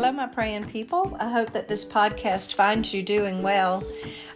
Hello, my praying people. I hope that this podcast finds you doing well.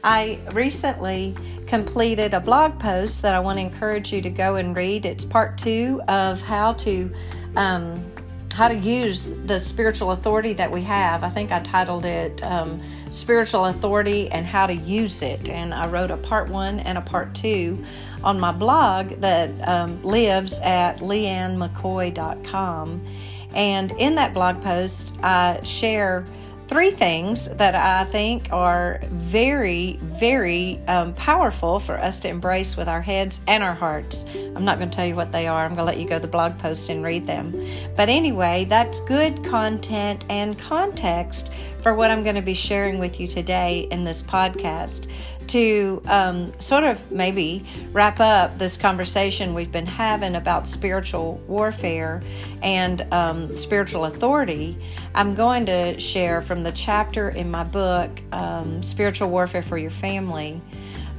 I recently completed a blog post that I want to encourage you to go and read. It's part two of how to um, how to use the spiritual authority that we have. I think I titled it um, "Spiritual Authority and How to Use It," and I wrote a part one and a part two on my blog that um, lives at leannemccoy.com and in that blog post, I share three things that I think are very, very um, powerful for us to embrace with our heads and our hearts. I'm not going to tell you what they are. I'm going to let you go to the blog post and read them. But anyway, that's good content and context for what I'm going to be sharing with you today in this podcast to um, sort of maybe wrap up this conversation we've been having about spiritual warfare and um, spiritual authority, I'm going to share from the chapter in my book, um, Spiritual Warfare for Your Family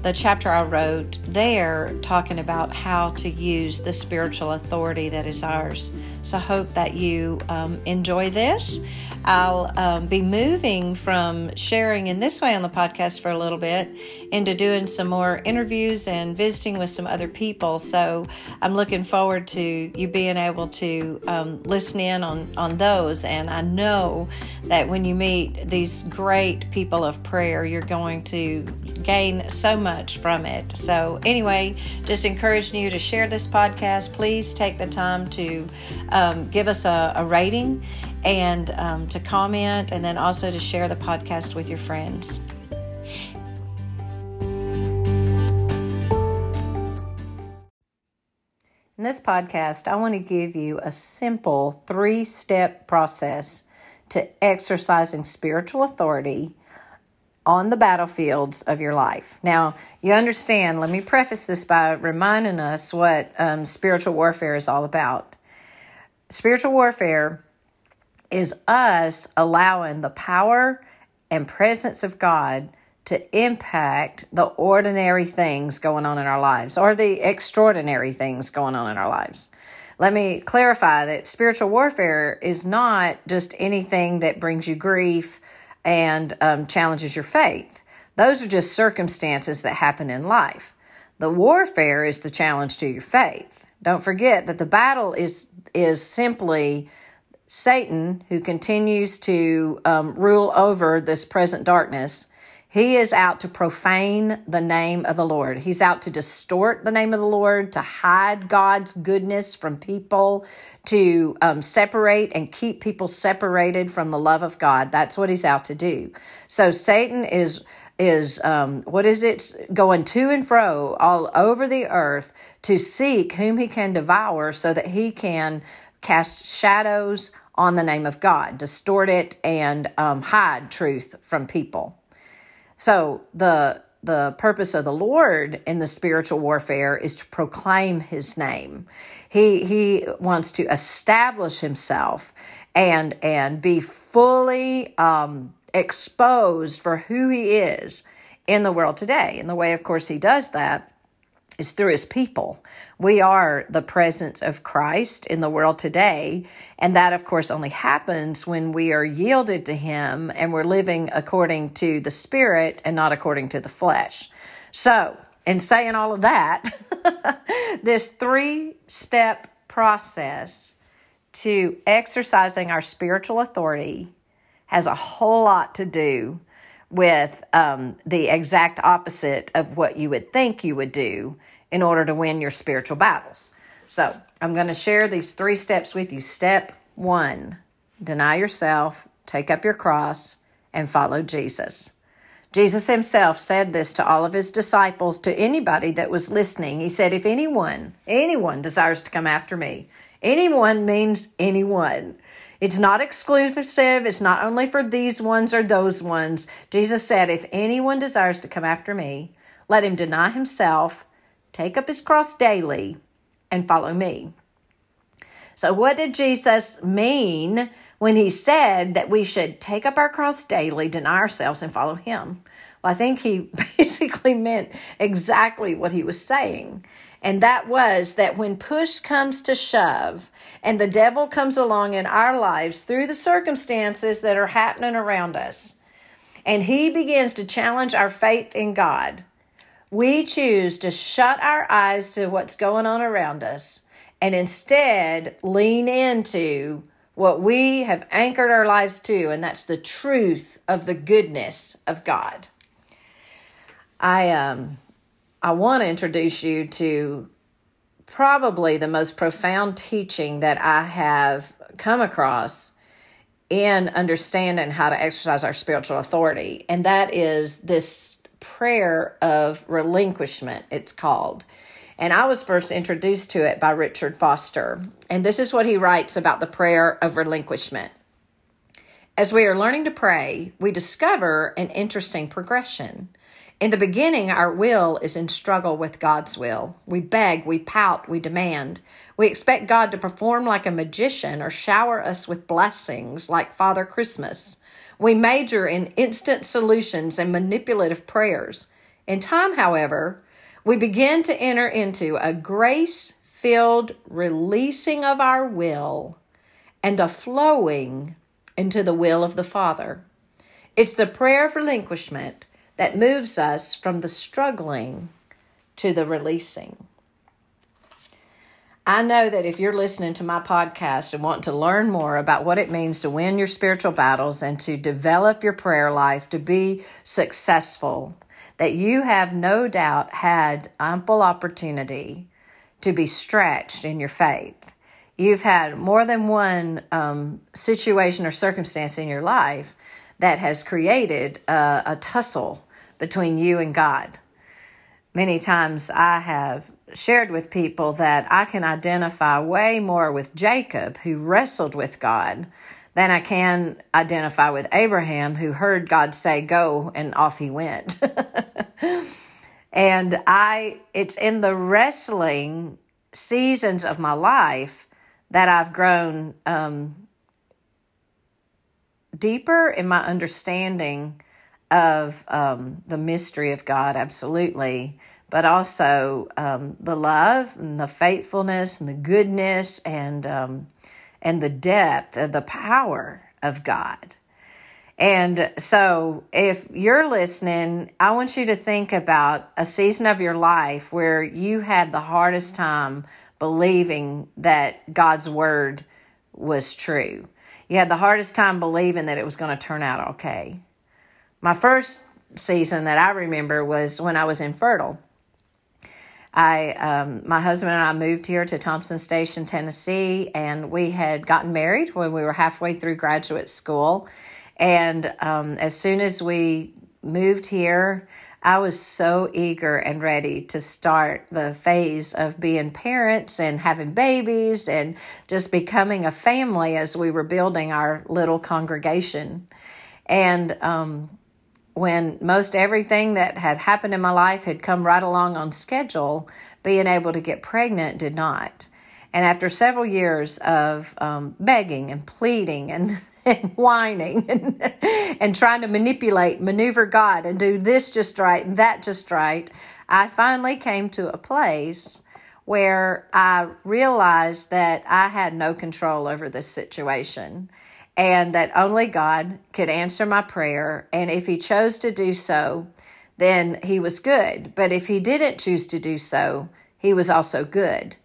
the chapter I wrote there talking about how to use the spiritual authority that is ours. So I hope that you um, enjoy this. I'll um, be moving from sharing in this way on the podcast for a little bit into doing some more interviews and visiting with some other people. So I'm looking forward to you being able to um, listen in on, on those. And I know that when you meet these great people of prayer, you're going to gain so much from it. So, anyway, just encouraging you to share this podcast. Please take the time to um, give us a, a rating and um, to comment, and then also to share the podcast with your friends. In this podcast, I want to give you a simple three step process to exercising spiritual authority on the battlefields of your life. Now, you understand, let me preface this by reminding us what um, spiritual warfare is all about. Spiritual warfare is us allowing the power and presence of God to impact the ordinary things going on in our lives or the extraordinary things going on in our lives. Let me clarify that spiritual warfare is not just anything that brings you grief and um, challenges your faith. Those are just circumstances that happen in life. The warfare is the challenge to your faith. Don't forget that the battle is is simply Satan, who continues to um, rule over this present darkness, he is out to profane the name of the Lord. He's out to distort the name of the Lord, to hide God's goodness from people, to um, separate and keep people separated from the love of God. That's what he's out to do. So Satan is is um, what is it going to and fro all over the earth to seek whom he can devour so that he can cast shadows on the name of God, distort it, and um, hide truth from people. So the the purpose of the Lord in the spiritual warfare is to proclaim His name. He he wants to establish Himself and and be fully um, exposed for who He is in the world today. And the way, of course, He does that is through His people. We are the presence of Christ in the world today. And that, of course, only happens when we are yielded to Him and we're living according to the Spirit and not according to the flesh. So, in saying all of that, this three step process to exercising our spiritual authority has a whole lot to do with um, the exact opposite of what you would think you would do in order to win your spiritual battles. So, I'm going to share these three steps with you. Step one deny yourself, take up your cross, and follow Jesus. Jesus himself said this to all of his disciples, to anybody that was listening. He said, If anyone, anyone desires to come after me, anyone means anyone. It's not exclusive. It's not only for these ones or those ones. Jesus said, If anyone desires to come after me, let him deny himself take up his cross daily, and follow me. So, what did Jesus mean when he said that we should take up our cross daily, deny ourselves, and follow him? Well, I think he basically meant exactly what he was saying. And that was that when push comes to shove and the devil comes along in our lives through the circumstances that are happening around us, and he begins to challenge our faith in God, we choose to shut our eyes to what's going on around us and instead lean into what we have anchored our lives to, and that's the truth of the goodness of God. I um I want to introduce you to probably the most profound teaching that I have come across in understanding how to exercise our spiritual authority, and that is this prayer of relinquishment, it's called. And I was first introduced to it by Richard Foster. And this is what he writes about the prayer of relinquishment. As we are learning to pray, we discover an interesting progression. In the beginning, our will is in struggle with God's will. We beg, we pout, we demand. We expect God to perform like a magician or shower us with blessings like Father Christmas. We major in instant solutions and manipulative prayers. In time, however, we begin to enter into a grace filled releasing of our will and a flowing into the will of the Father. It's the prayer of relinquishment that moves us from the struggling to the releasing. I know that if you're listening to my podcast and want to learn more about what it means to win your spiritual battles and to develop your prayer life to be successful, that you have no doubt had ample opportunity to be stretched in your faith. You've had more than one um, situation or circumstance in your life that has created a, a tussle between you and God. Many times I have shared with people that I can identify way more with Jacob, who wrestled with God, than I can identify with Abraham, who heard God say, Go, and off he went. and I, it's in the wrestling seasons of my life that I've grown um, deeper in my understanding of um, the mystery of God, absolutely, but also um, the love and the faithfulness and the goodness and um, and the depth of the power of God. And so, if you're listening, I want you to think about a season of your life where you had the hardest time believing that God's word was true. You had the hardest time believing that it was going to turn out okay. My first season that I remember was when I was infertile. I, um, my husband and I moved here to Thompson Station, Tennessee, and we had gotten married when we were halfway through graduate school. And um, as soon as we moved here, I was so eager and ready to start the phase of being parents and having babies and just becoming a family as we were building our little congregation. And um, when most everything that had happened in my life had come right along on schedule, being able to get pregnant did not. And after several years of um, begging and pleading and, and whining and, and trying to manipulate, maneuver God and do this just right and that just right, I finally came to a place where I realized that I had no control over this situation and that only God could answer my prayer. And if He chose to do so, then He was good. But if He didn't choose to do so, He was also good.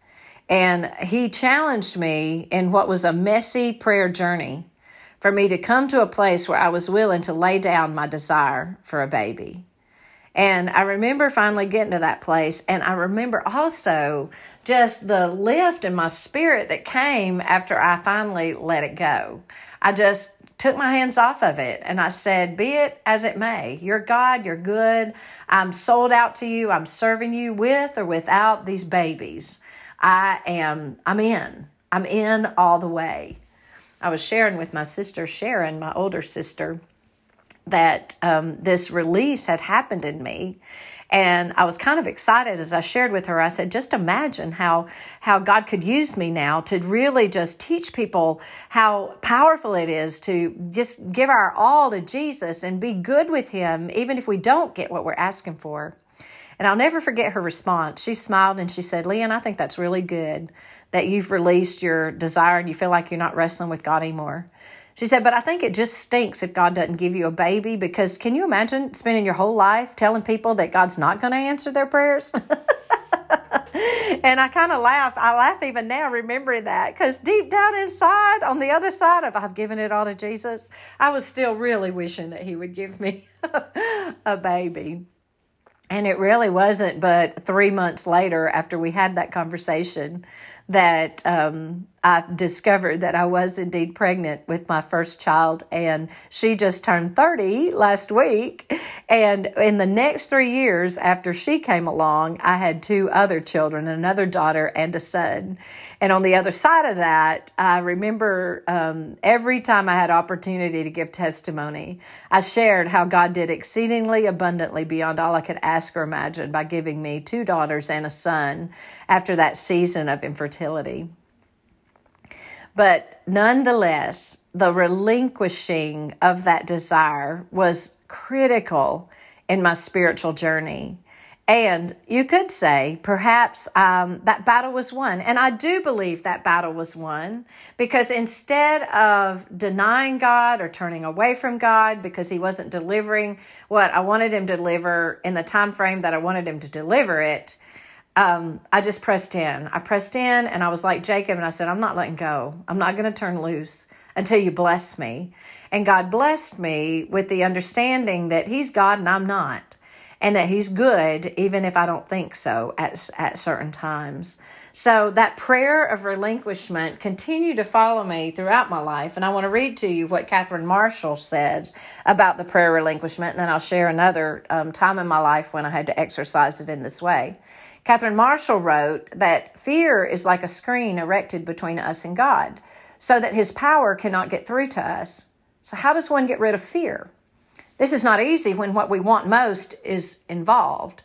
And He challenged me in what was a messy prayer journey for me to come to a place where I was willing to lay down my desire for a baby. And I remember finally getting to that place. And I remember also just the lift in my spirit that came after I finally let it go. I just took my hands off of it and I said, Be it as it may. You're God, you're good. I'm sold out to you. I'm serving you with or without these babies. I am, I'm in. I'm in all the way. I was sharing with my sister Sharon, my older sister, that um, this release had happened in me and I was kind of excited as I shared with her. I said, just imagine how, how God could use me now to really just teach people how powerful it is to just give our all to Jesus and be good with Him, even if we don't get what we're asking for. And I'll never forget her response. She smiled and she said, Leanne, I think that's really good that you've released your desire and you feel like you're not wrestling with God anymore. She said, but I think it just stinks if God doesn't give you a baby because can you imagine spending your whole life telling people that God's not going to answer their prayers? and I kind of laugh. I laugh even now remembering that because deep down inside, on the other side of I've given it all to Jesus, I was still really wishing that He would give me a baby. And it really wasn't but three months later, after we had that conversation, that um, I discovered that I was indeed pregnant with my first child, and she just turned 30 last week. And in the next three years after she came along, I had two other children another daughter and a son. And on the other side of that, I remember um, every time I had opportunity to give testimony, I shared how God did exceedingly abundantly beyond all I could ask or imagine by giving me two daughters and a son after that season of infertility. But nonetheless, the relinquishing of that desire was critical in my spiritual journey. And you could say perhaps um, that battle was won. And I do believe that battle was won because instead of denying God or turning away from God because he wasn't delivering what I wanted him to deliver in the time frame that I wanted him to deliver it, um, I just pressed in. I pressed in and I was like Jacob and I said, I'm not letting go. I'm not going to turn loose until you bless me. And God blessed me with the understanding that He's God and I'm not, and that He's good even if I don't think so at, at certain times. So that prayer of relinquishment continued to follow me throughout my life. And I want to read to you what Catherine Marshall says about the prayer relinquishment, and then I'll share another um, time in my life when I had to exercise it in this way. Catherine Marshall wrote that fear is like a screen erected between us and God so that his power cannot get through to us. So, how does one get rid of fear? This is not easy when what we want most is involved.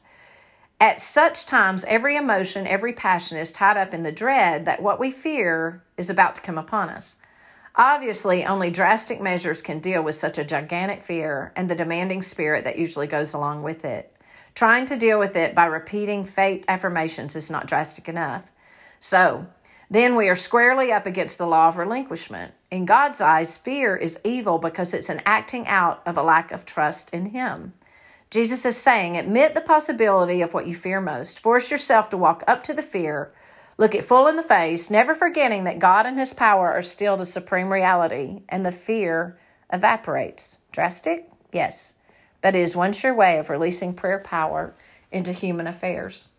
At such times, every emotion, every passion is tied up in the dread that what we fear is about to come upon us. Obviously, only drastic measures can deal with such a gigantic fear and the demanding spirit that usually goes along with it. Trying to deal with it by repeating faith affirmations is not drastic enough. So, then we are squarely up against the law of relinquishment. In God's eyes, fear is evil because it's an acting out of a lack of trust in Him. Jesus is saying, admit the possibility of what you fear most. Force yourself to walk up to the fear, look it full in the face, never forgetting that God and His power are still the supreme reality, and the fear evaporates. Drastic? Yes it is one sure way of releasing prayer power into human affairs.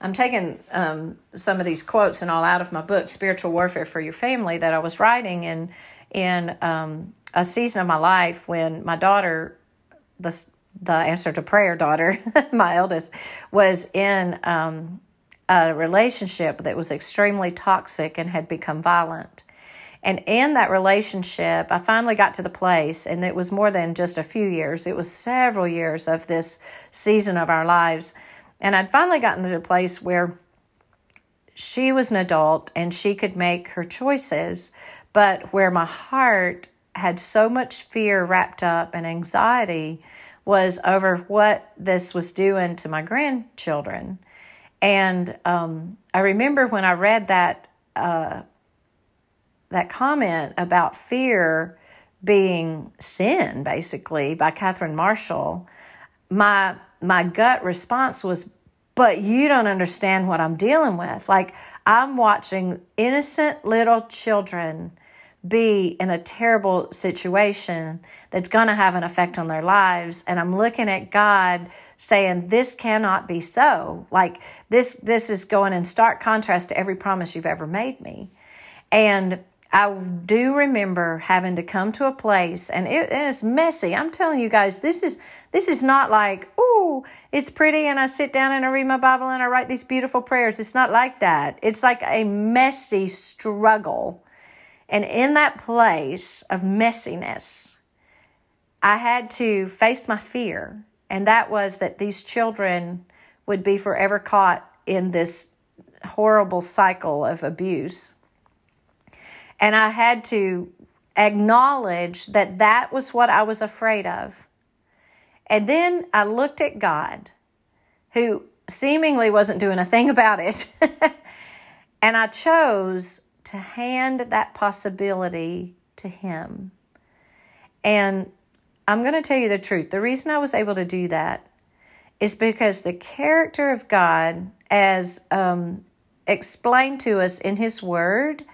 I'm taking um, some of these quotes and all out of my book, Spiritual Warfare for Your Family, that I was writing in in um, a season of my life when my daughter, the the answer to prayer daughter, my eldest, was in um, a relationship that was extremely toxic and had become violent. And in that relationship, I finally got to the place, and it was more than just a few years, it was several years of this season of our lives. And I'd finally gotten to the place where she was an adult and she could make her choices, but where my heart had so much fear wrapped up and anxiety was over what this was doing to my grandchildren. And um, I remember when I read that uh, that comment about fear being sin, basically, by Catherine Marshall, my my gut response was, but you don't understand what I'm dealing with. Like I'm watching innocent little children be in a terrible situation that's going to have an effect on their lives and I'm looking at God saying this cannot be so. Like this this is going in stark contrast to every promise you've ever made me. And I do remember having to come to a place, and it, it is messy. I'm telling you guys, this is this is not like oh, it's pretty, and I sit down and I read my Bible and I write these beautiful prayers. It's not like that. It's like a messy struggle, and in that place of messiness, I had to face my fear, and that was that these children would be forever caught in this horrible cycle of abuse and I had to acknowledge that that was what I was afraid of. And then I looked at God who seemingly wasn't doing a thing about it. and I chose to hand that possibility to him. And I'm going to tell you the truth. The reason I was able to do that is because the character of God, as um, explained to us in His Word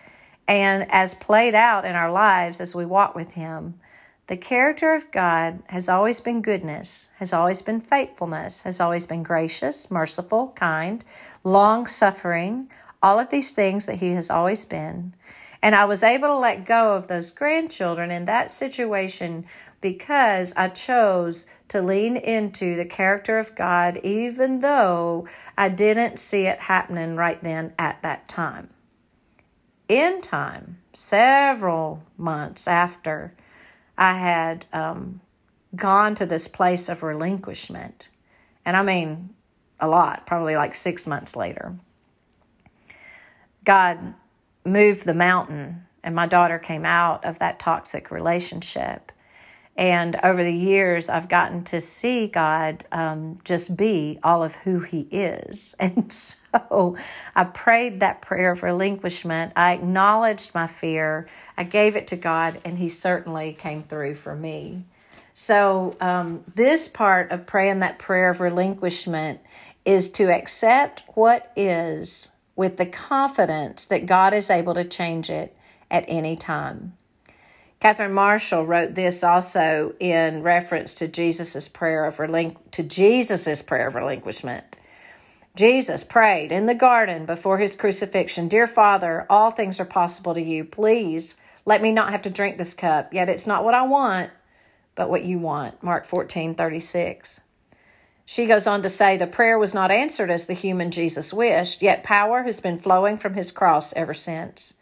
and as played out in our lives as we walk with Him, the character of God has always been goodness, has always been faithfulness, has always been gracious, merciful, kind, long suffering, all of these things that He has always been. And I was able to let go of those grandchildren in that situation because I chose to lean into the character of God, even though I didn't see it happening right then at that time. In time, several months after I had um, gone to this place of relinquishment. And I mean, a lot, probably like six months later. God moved the mountain, and my daughter came out of that toxic relationship. And over the years, I've gotten to see God um, just be all of who He is. And so I prayed that prayer of relinquishment. I acknowledged my fear. I gave it to God, and He certainly came through for me. So, um, this part of praying that prayer of relinquishment is to accept what is with the confidence that God is able to change it at any time. Catherine Marshall wrote this also in reference to Jesus's prayer of relinqu- to Jesus's prayer of relinquishment. Jesus prayed in the garden before his crucifixion, "Dear Father, all things are possible to you. Please let me not have to drink this cup. Yet it's not what I want, but what you want." Mark 14:36. She goes on to say the prayer was not answered as the human Jesus wished, yet power has been flowing from his cross ever since.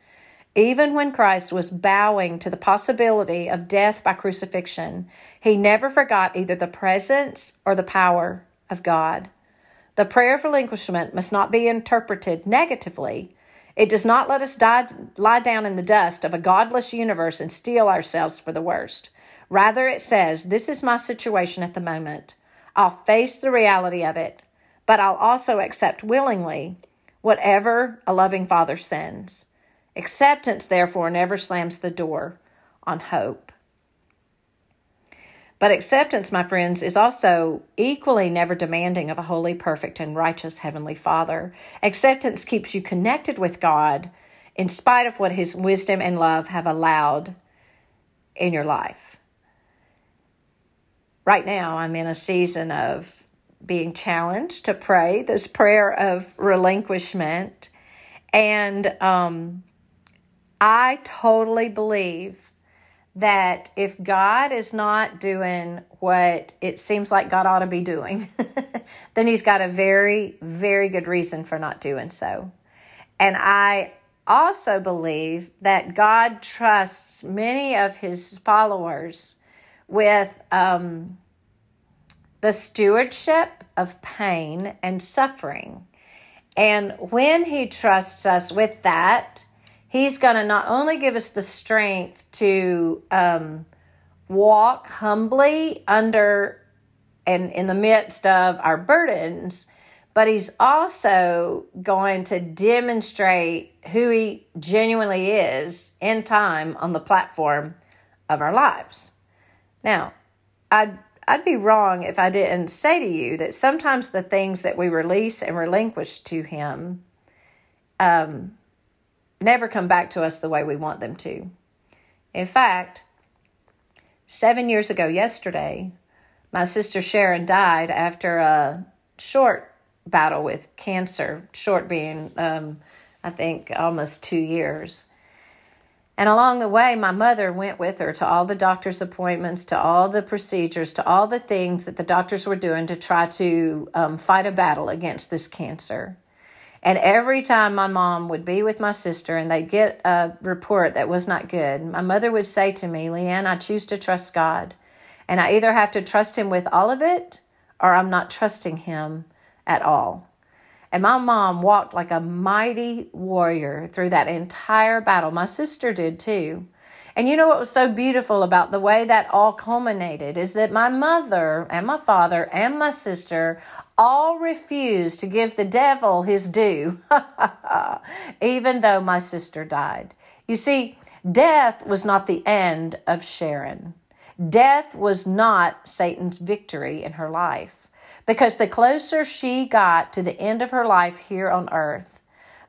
Even when Christ was bowing to the possibility of death by crucifixion, he never forgot either the presence or the power of God. The prayer of relinquishment must not be interpreted negatively. It does not let us die, lie down in the dust of a godless universe and steel ourselves for the worst. Rather, it says, This is my situation at the moment. I'll face the reality of it, but I'll also accept willingly whatever a loving Father sends. Acceptance, therefore, never slams the door on hope. But acceptance, my friends, is also equally never demanding of a holy, perfect, and righteous Heavenly Father. Acceptance keeps you connected with God in spite of what His wisdom and love have allowed in your life. Right now, I'm in a season of being challenged to pray this prayer of relinquishment. And um, I totally believe that if God is not doing what it seems like God ought to be doing, then he's got a very, very good reason for not doing so. And I also believe that God trusts many of his followers with um, the stewardship of pain and suffering. And when he trusts us with that, He's going to not only give us the strength to um, walk humbly under and in the midst of our burdens, but He's also going to demonstrate who He genuinely is in time on the platform of our lives. Now, I'd I'd be wrong if I didn't say to you that sometimes the things that we release and relinquish to Him um, never come back to us the way we want them to. In fact, seven years ago yesterday, my sister Sharon died after a short battle with cancer, short being, um, I think, almost two years. And along the way, my mother went with her to all the doctor's appointments, to all the procedures, to all the things that the doctors were doing to try to um, fight a battle against this cancer. And every time my mom would be with my sister and they'd get a report that was not good, my mother would say to me, Leanne, I choose to trust God. And I either have to trust Him with all of it or I'm not trusting Him at all. And my mom walked like a mighty warrior through that entire battle. My sister did too. And you know what was so beautiful about the way that all culminated is that my mother and my father and my sister all refused to give the devil his due, even though my sister died. You see, death was not the end of Sharon. Death was not Satan's victory in her life. Because the closer she got to the end of her life here on earth,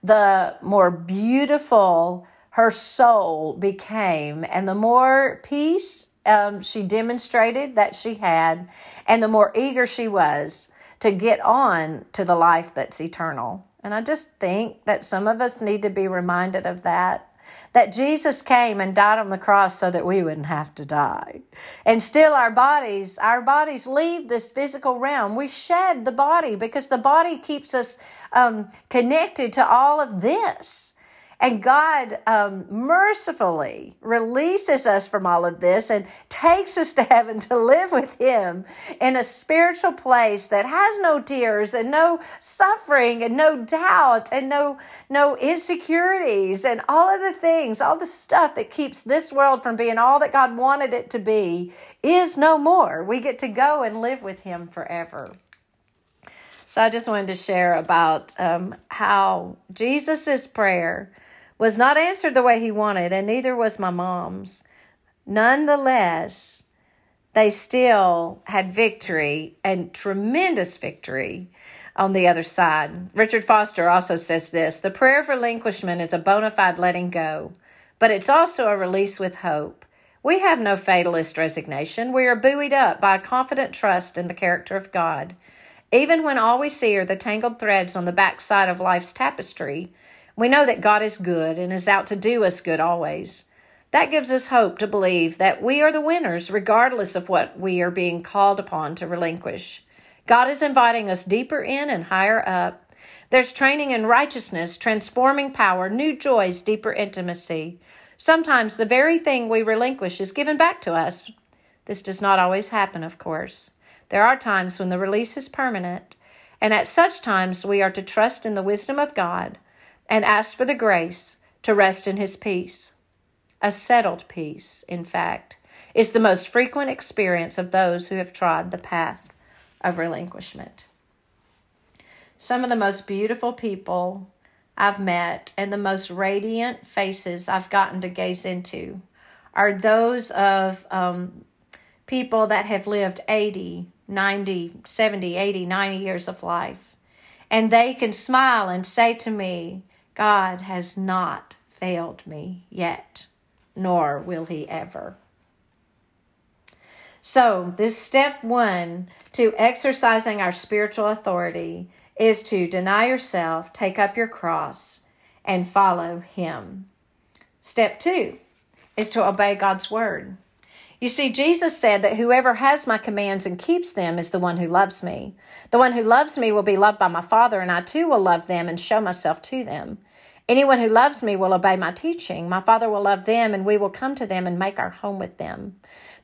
the more beautiful her soul became, and the more peace um, she demonstrated that she had, and the more eager she was to get on to the life that's eternal. And I just think that some of us need to be reminded of that. That Jesus came and died on the cross so that we wouldn't have to die. And still, our bodies, our bodies leave this physical realm. We shed the body because the body keeps us um, connected to all of this. And God um, mercifully releases us from all of this and takes us to heaven to live with Him in a spiritual place that has no tears and no suffering and no doubt and no, no insecurities and all of the things, all the stuff that keeps this world from being all that God wanted it to be is no more. We get to go and live with Him forever. So I just wanted to share about um, how Jesus' prayer was not answered the way he wanted, and neither was my mom's. Nonetheless, they still had victory and tremendous victory on the other side. Richard Foster also says this the prayer of relinquishment is a bona fide letting go, but it's also a release with hope. We have no fatalist resignation. We are buoyed up by a confident trust in the character of God. Even when all we see are the tangled threads on the back side of life's tapestry, we know that God is good and is out to do us good always. That gives us hope to believe that we are the winners regardless of what we are being called upon to relinquish. God is inviting us deeper in and higher up. There's training in righteousness, transforming power, new joys, deeper intimacy. Sometimes the very thing we relinquish is given back to us. This does not always happen, of course. There are times when the release is permanent, and at such times we are to trust in the wisdom of God and ask for the grace to rest in his peace. A settled peace, in fact, is the most frequent experience of those who have trod the path of relinquishment. Some of the most beautiful people I've met and the most radiant faces I've gotten to gaze into are those of um, people that have lived 80, 90, 70, 80, 90 years of life. And they can smile and say to me, God has not failed me yet, nor will he ever. So, this step one to exercising our spiritual authority is to deny yourself, take up your cross, and follow him. Step two is to obey God's word. You see, Jesus said that whoever has my commands and keeps them is the one who loves me. The one who loves me will be loved by my Father, and I too will love them and show myself to them. Anyone who loves me will obey my teaching. My Father will love them, and we will come to them and make our home with them.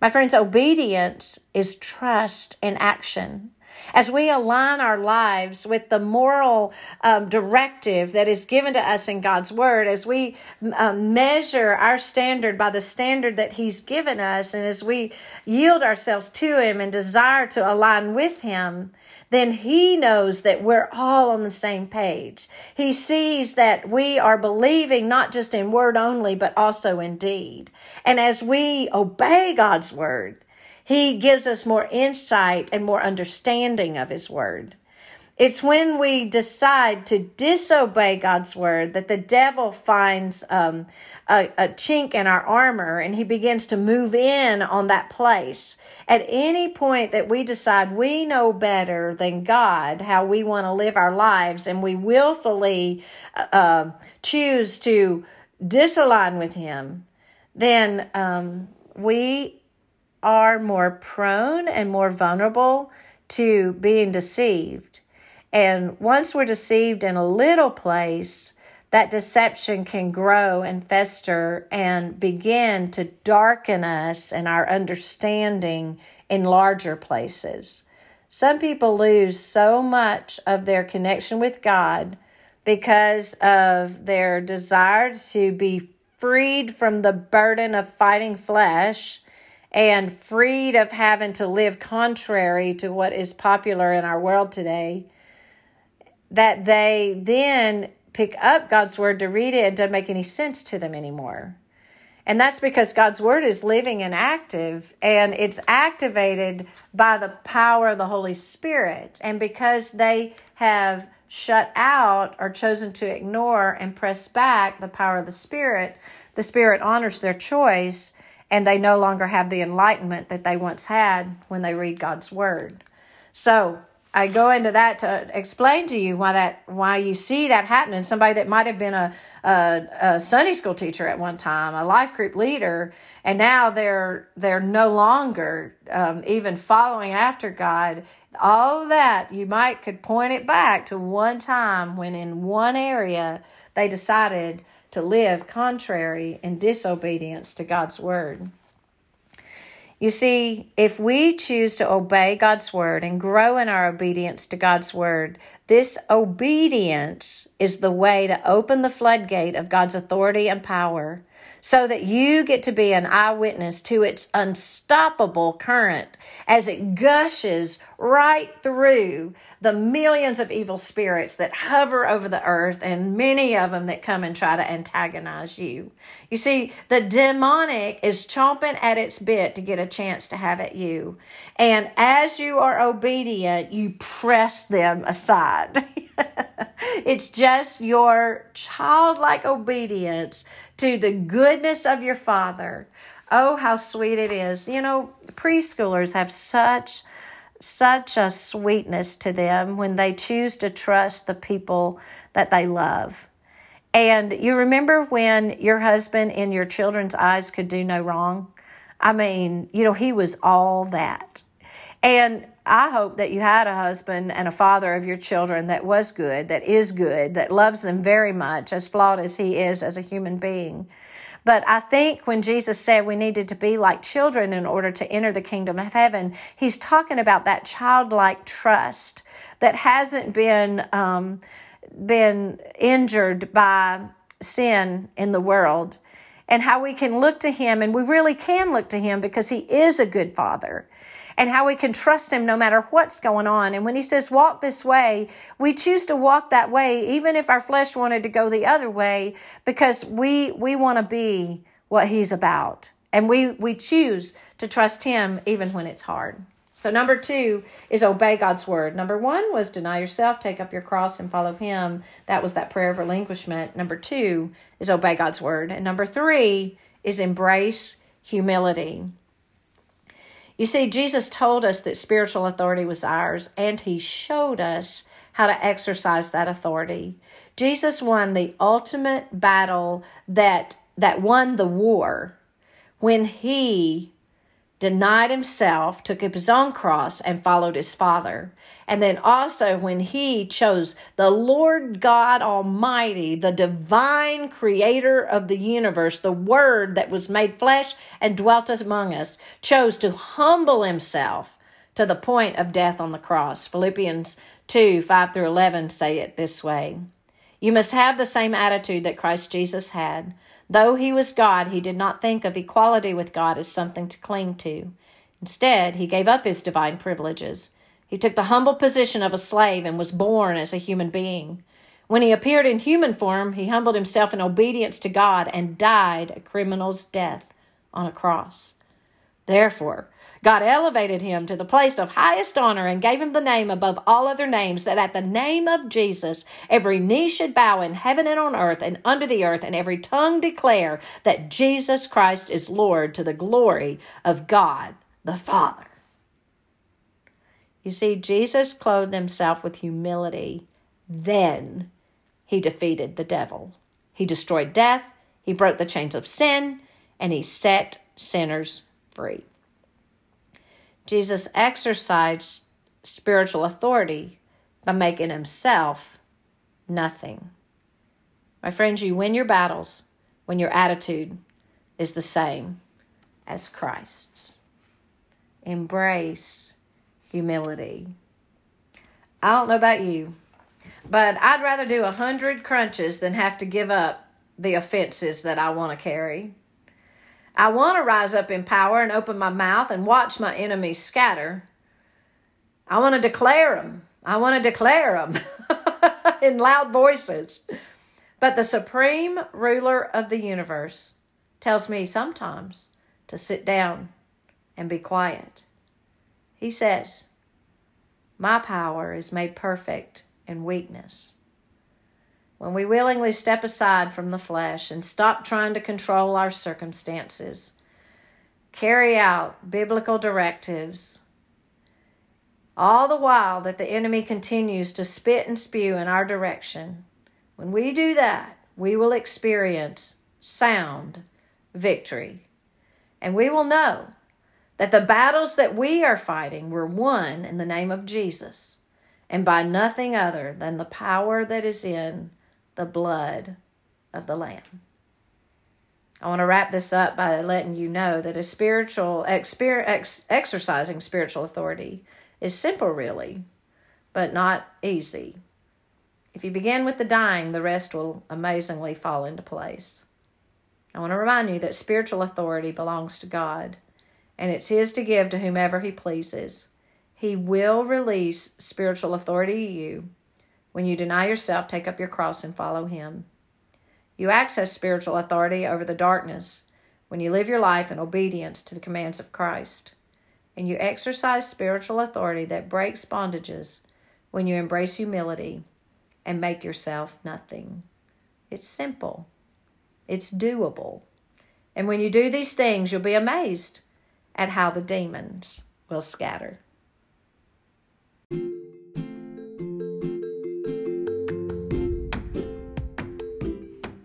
My friends, obedience is trust in action. As we align our lives with the moral um, directive that is given to us in God's Word, as we um, measure our standard by the standard that He's given us, and as we yield ourselves to Him and desire to align with Him, then he knows that we're all on the same page. He sees that we are believing not just in word only, but also in deed. And as we obey God's word, he gives us more insight and more understanding of his word. It's when we decide to disobey God's word that the devil finds um, a, a chink in our armor and he begins to move in on that place. At any point that we decide we know better than God how we want to live our lives and we willfully uh, um, choose to disalign with Him, then um, we are more prone and more vulnerable to being deceived. And once we're deceived in a little place, that deception can grow and fester and begin to darken us and our understanding in larger places. Some people lose so much of their connection with God because of their desire to be freed from the burden of fighting flesh and freed of having to live contrary to what is popular in our world today, that they then pick up God's word to read it, it doesn't make any sense to them anymore. And that's because God's word is living and active, and it's activated by the power of the Holy Spirit. And because they have shut out or chosen to ignore and press back the power of the Spirit, the Spirit honors their choice, and they no longer have the enlightenment that they once had when they read God's word. So, I go into that to explain to you why that why you see that happening. Somebody that might have been a, a, a Sunday school teacher at one time, a life group leader, and now they're they're no longer um, even following after God. All that you might could point it back to one time when in one area they decided to live contrary in disobedience to God's word. You see, if we choose to obey God's word and grow in our obedience to God's word, this obedience is the way to open the floodgate of God's authority and power so that you get to be an eyewitness to its unstoppable current as it gushes right through the millions of evil spirits that hover over the earth and many of them that come and try to antagonize you. You see, the demonic is chomping at its bit to get a chance to have at you. And as you are obedient, you press them aside. it's just your childlike obedience to the goodness of your Father. Oh, how sweet it is. You know, preschoolers have such such a sweetness to them when they choose to trust the people that they love. And you remember when your husband in your children's eyes could do no wrong? I mean, you know, he was all that. And I hope that you had a husband and a father of your children that was good, that is good, that loves them very much, as flawed as he is as a human being. But I think when Jesus said we needed to be like children in order to enter the kingdom of heaven, he's talking about that childlike trust that hasn't been um, been injured by sin in the world, and how we can look to him, and we really can look to him because he is a good father and how we can trust Him no matter what's going on. And when He says, walk this way, we choose to walk that way, even if our flesh wanted to go the other way, because we, we want to be what He's about. And we, we choose to trust Him even when it's hard. So, number two is obey God's word. Number one was deny yourself, take up your cross, and follow Him. That was that prayer of relinquishment. Number two is obey God's word. And number three is embrace humility. You see, Jesus told us that spiritual authority was ours, and he showed us how to exercise that authority. Jesus won the ultimate battle that that won the war when he denied himself, took up his own cross, and followed his Father. And then also when he chose the Lord God Almighty, the divine creator of the universe, the Word that was made flesh and dwelt among us, chose to humble himself to the point of death on the cross. Philippians 2 5 through 11 say it this way You must have the same attitude that Christ Jesus had. Though he was God, he did not think of equality with God as something to cling to. Instead, he gave up his divine privileges. He took the humble position of a slave and was born as a human being. When he appeared in human form, he humbled himself in obedience to God and died a criminal's death on a cross. Therefore, God elevated him to the place of highest honor and gave him the name above all other names, that at the name of Jesus every knee should bow in heaven and on earth and under the earth, and every tongue declare that Jesus Christ is Lord to the glory of God the Father. You see, Jesus clothed himself with humility. Then he defeated the devil. He destroyed death, he broke the chains of sin, and he set sinners free. Jesus exercised spiritual authority by making himself nothing. My friends, you win your battles when your attitude is the same as Christ's. Embrace humility. I don't know about you, but I'd rather do a hundred crunches than have to give up the offenses that I want to carry. I want to rise up in power and open my mouth and watch my enemies scatter. I want to declare them. I want to declare them in loud voices. But the supreme ruler of the universe tells me sometimes to sit down and be quiet. He says, My power is made perfect in weakness. When we willingly step aside from the flesh and stop trying to control our circumstances, carry out biblical directives, all the while that the enemy continues to spit and spew in our direction, when we do that, we will experience sound victory. And we will know that the battles that we are fighting were won in the name of Jesus and by nothing other than the power that is in the blood of the Lamb. I want to wrap this up by letting you know that a spiritual exper- ex- exercising spiritual authority is simple, really, but not easy. If you begin with the dying, the rest will amazingly fall into place. I want to remind you that spiritual authority belongs to God, and it's His to give to whomever He pleases. He will release spiritual authority to you when you deny yourself, take up your cross, and follow Him. You access spiritual authority over the darkness when you live your life in obedience to the commands of Christ. And you exercise spiritual authority that breaks bondages when you embrace humility and make yourself nothing. It's simple, it's doable. And when you do these things, you'll be amazed at how the demons will scatter.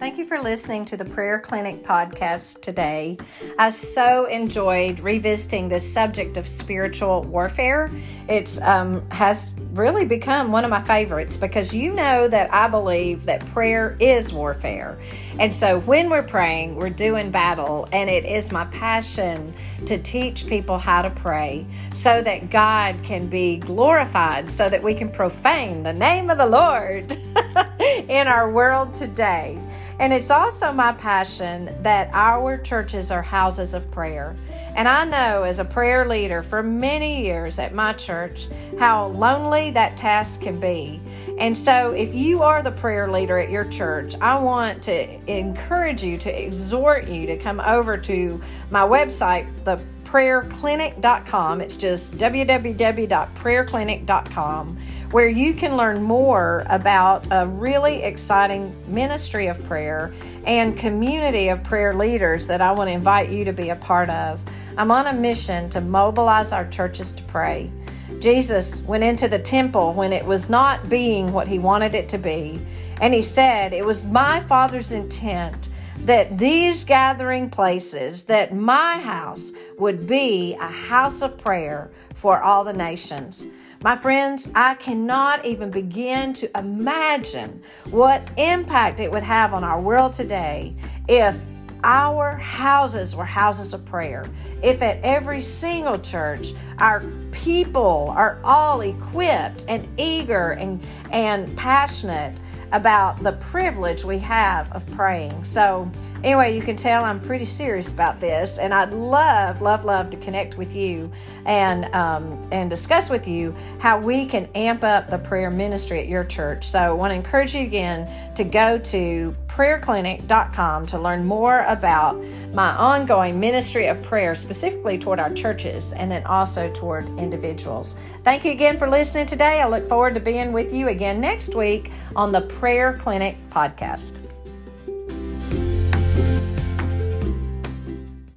Thank you for listening to the Prayer Clinic podcast today. I so enjoyed revisiting this subject of spiritual warfare. It's um, has really become one of my favorites because you know that I believe that prayer is warfare. And so when we're praying, we're doing battle, and it is my passion to teach people how to pray so that God can be glorified, so that we can profane the name of the Lord in our world today. And it's also my passion that our churches are houses of prayer. And I know as a prayer leader for many years at my church how lonely that task can be. And so, if you are the prayer leader at your church, I want to encourage you, to exhort you to come over to my website, the prayerclinic.com. It's just www.prayerclinic.com, where you can learn more about a really exciting ministry of prayer and community of prayer leaders that I want to invite you to be a part of. I'm on a mission to mobilize our churches to pray. Jesus went into the temple when it was not being what he wanted it to be, and he said, It was my Father's intent that these gathering places, that my house would be a house of prayer for all the nations. My friends, I cannot even begin to imagine what impact it would have on our world today if our houses were houses of prayer. If at every single church our people are all equipped and eager and, and passionate about the privilege we have of praying. So, anyway, you can tell I'm pretty serious about this, and I'd love, love, love to connect with you and um, and discuss with you how we can amp up the prayer ministry at your church. So, I want to encourage you again to go to prayerclinic.com to learn more about my ongoing ministry of prayer, specifically toward our churches and then also toward individuals. Thank you again for listening today. I look forward to being with you again next week on the Prayer Clinic podcast.